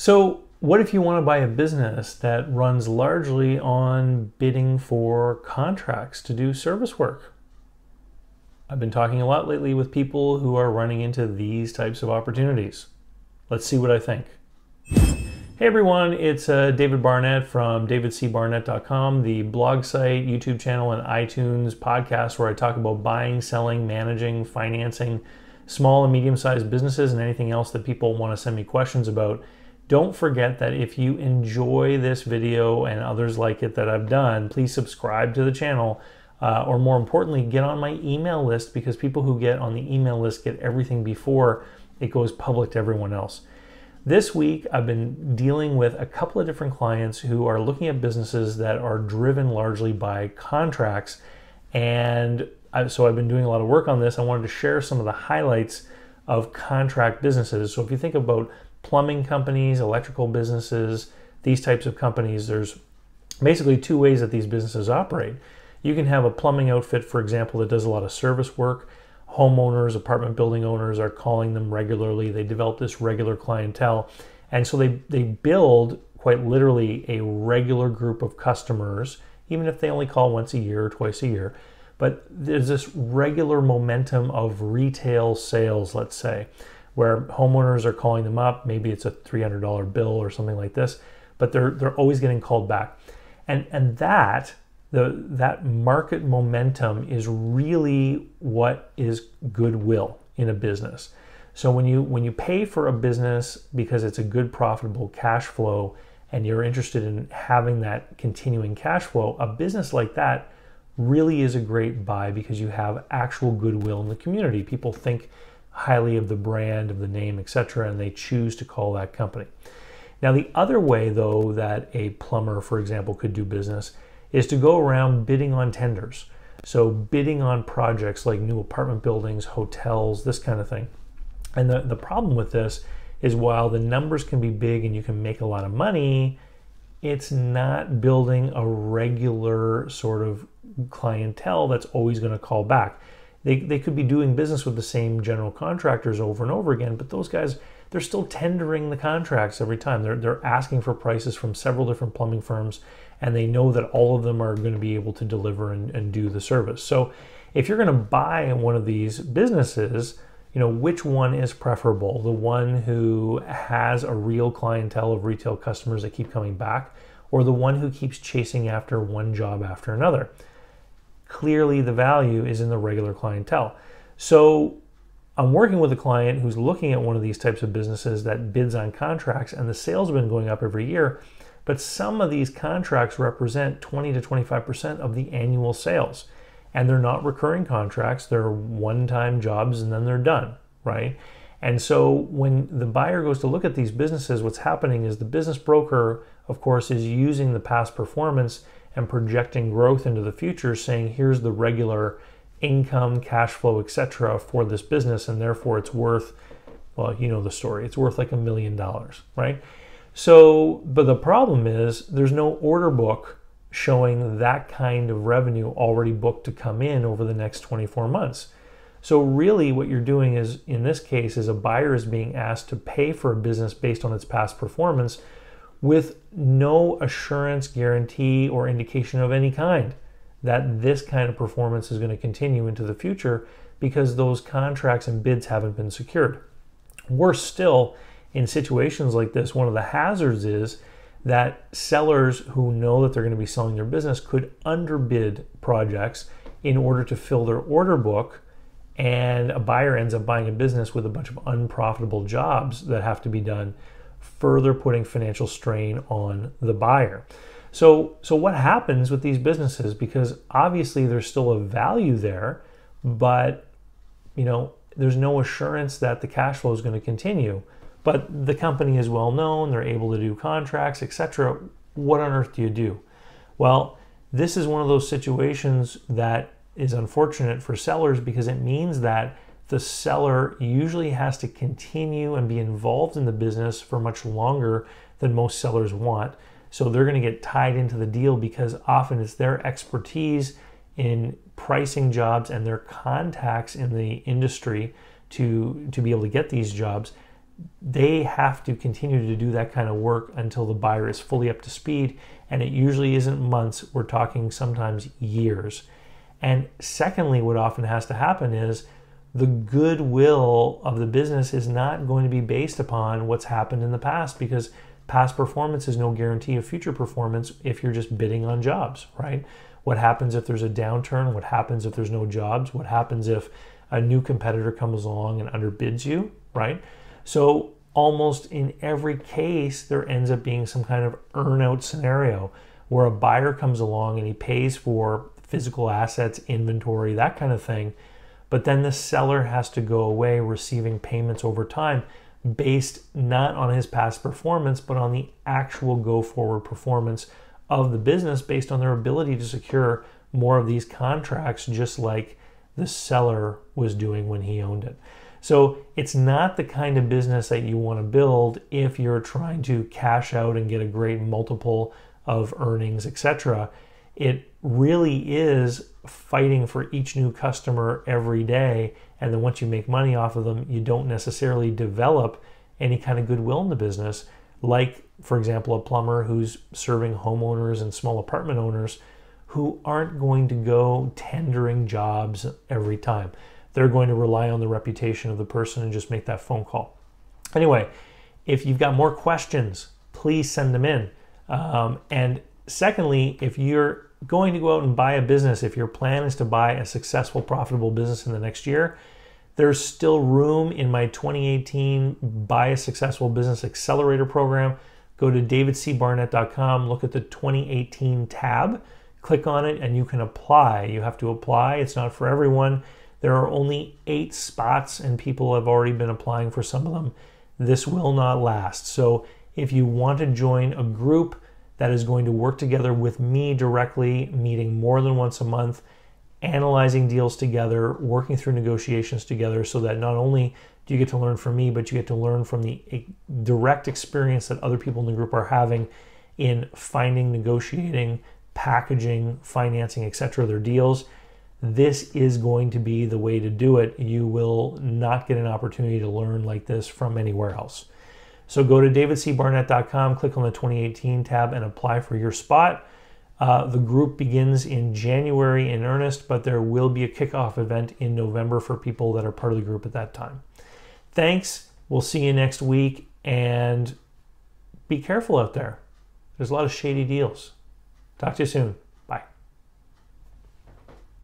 So, what if you want to buy a business that runs largely on bidding for contracts to do service work? I've been talking a lot lately with people who are running into these types of opportunities. Let's see what I think. Hey everyone, it's uh, David Barnett from davidcbarnett.com, the blog site, YouTube channel, and iTunes podcast where I talk about buying, selling, managing, financing small and medium sized businesses and anything else that people want to send me questions about. Don't forget that if you enjoy this video and others like it that I've done, please subscribe to the channel. Uh, or more importantly, get on my email list because people who get on the email list get everything before it goes public to everyone else. This week, I've been dealing with a couple of different clients who are looking at businesses that are driven largely by contracts. And so I've been doing a lot of work on this. I wanted to share some of the highlights of contract businesses. So if you think about plumbing companies, electrical businesses, these types of companies, there's basically two ways that these businesses operate. You can have a plumbing outfit, for example, that does a lot of service work. Homeowners, apartment building owners are calling them regularly. They develop this regular clientele. And so they, they build quite literally a regular group of customers, even if they only call once a year or twice a year. But there's this regular momentum of retail sales, let's say where homeowners are calling them up. Maybe it's a $300 bill or something like this, but they're they're always getting called back, and and that the that market momentum is really what is goodwill in a business. So when you when you pay for a business because it's a good profitable cash flow and you're interested in having that continuing cash flow, a business like that really is a great buy because you have actual goodwill in the community. People think highly of the brand, of the name, etc., and they choose to call that company. Now, the other way, though, that a plumber, for example, could do business is to go around bidding on tenders. So, bidding on projects like new apartment buildings, hotels, this kind of thing. And the, the problem with this is while the numbers can be big and you can make a lot of money, it's not building a regular sort of clientele that's always going to call back. They, they could be doing business with the same general contractors over and over again, but those guys, they're still tendering the contracts every time. They're, they're asking for prices from several different plumbing firms, and they know that all of them are going to be able to deliver and, and do the service. So if you're going to buy one of these businesses, you know, which one is preferable? The one who has a real clientele of retail customers that keep coming back, or the one who keeps chasing after one job after another? clearly the value is in the regular clientele. So I'm working with a client who's looking at one of these types of businesses that bids on contracts, and the sales have been going up every year. But some of these contracts represent 20 to 25% of the annual sales. And they're not recurring contracts, they're one time jobs and then they're done, right? And so when the buyer goes to look at these businesses, what's happening is the business broker, of course, is using the past performance and projecting growth into the future, saying here's the regular income, cash flow, etc. for this business, and therefore it's worth, well, you know the story, it's worth like a million dollars, right? So, but the problem is there's no order book showing that kind of revenue already booked to come in over the next 24 months. So really what you're doing is in this case is a buyer is being asked to pay for a business based on its past performance with no assurance, guarantee, or indication of any kind that this kind of performance is going to continue into the future because those contracts and bids haven't been secured. Worse still, in situations like this, one of the hazards is that sellers who know that they're going to be selling their business could underbid projects in order to fill their order book and a buyer ends up buying a business with a bunch of unprofitable jobs that have to be done further putting financial strain on the buyer. So, so what happens with these businesses? Because obviously there's still a value there, but you know there's no assurance that the cash flow is going to continue. But the company is well known; they're able to do contracts, etc. What on earth do you do? Well, this is one of those situations that is unfortunate for sellers because it means that the seller usually has to continue and be involved in the business for much longer than most sellers want. So they're going to get tied into the deal because often it's their expertise in pricing jobs and their contacts in the industry to, to be able to get these jobs they have to continue to do that kind of work until the buyer is fully up to speed. And it usually isn't months, we're talking sometimes years. And secondly, what often has to happen is the goodwill of the business is not going to be based upon what's happened in the past because past performance is no guarantee of future performance if you're just bidding on jobs, right? What happens if there's a downturn? What happens if there's no jobs? What happens if a new competitor comes along and underbids you, right? So almost in every case, there ends up being some kind of earnout scenario where a buyer comes along and he pays for physical assets, inventory, that kind of thing. But then the seller has to go away receiving payments over time based not on his past performance, but on the actual go forward performance of the business based on their ability to secure more of these contracts, just like the seller was doing when he owned it. So it's not the kind of business that you want to build if you're trying to cash out and get a great multiple of earnings, etc. It really is fighting for each new customer every day. And then once you make money off of them, you don't necessarily develop any kind of goodwill in the business. Like, for example, a plumber who's serving homeowners and small apartment owners who aren't going to go tendering jobs every time they're going to rely on the reputation of the person and just make that phone call. Anyway, if you've got more questions, please send them in. Um, and secondly, if you're going to go out and buy a business, if your plan is to buy a successful, profitable business in the next year, there's still room in my 2018 Buy a Successful Business Accelerator program. Go to davidcbarnett.com, look at the 2018 tab, click on it, and you can apply. You have to apply, it's not for everyone. There are only eight spots, and people have already been applying for some of them. This will not last. So, if you want to join a group that is going to work together with me directly, meeting more than once a month, analyzing deals together, working through negotiations together, so that not only do you get to learn from me, but you get to learn from the direct experience that other people in the group are having in finding, negotiating, packaging, financing, etc. their deals this is going to be the way to do it. You will not get an opportunity to learn like this from anywhere else. So go to davidcbarnett.com, click on the 2018 tab, and apply for your spot. Uh, the group begins in January in earnest, but there will be a kickoff event in November for people that are part of the group at that time. Thanks. We'll see you next week, and be careful out there. There's a lot of shady deals. Talk to you soon.